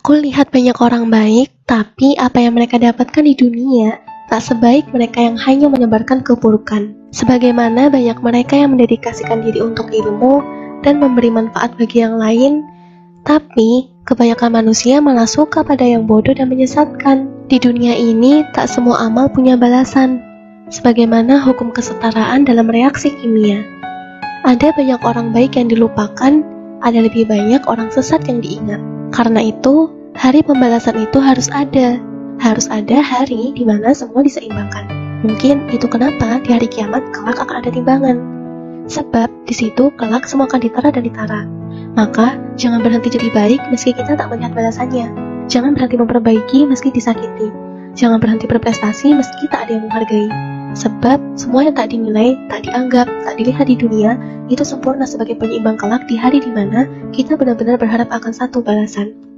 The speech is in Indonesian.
Aku lihat banyak orang baik, tapi apa yang mereka dapatkan di dunia tak sebaik mereka yang hanya menyebarkan keburukan. Sebagaimana banyak mereka yang mendedikasikan diri untuk ilmu dan memberi manfaat bagi yang lain, tapi kebanyakan manusia malah suka pada yang bodoh dan menyesatkan. Di dunia ini, tak semua amal punya balasan. Sebagaimana hukum kesetaraan dalam reaksi kimia. Ada banyak orang baik yang dilupakan, ada lebih banyak orang sesat yang diingat. Karena itu, hari pembalasan itu harus ada. Harus ada hari di mana semua diseimbangkan. Mungkin itu kenapa di hari kiamat kelak akan ada timbangan. Sebab di situ kelak semua akan ditara dan ditara. Maka jangan berhenti jadi baik meski kita tak melihat balasannya. Jangan berhenti memperbaiki meski disakiti. Jangan berhenti berprestasi meski tak ada yang menghargai. Sebab semua yang tak dinilai, tak dianggap, tak dilihat di dunia, itu sempurna sebagai penyeimbang kelak di hari di mana kita benar-benar berharap akan satu balasan.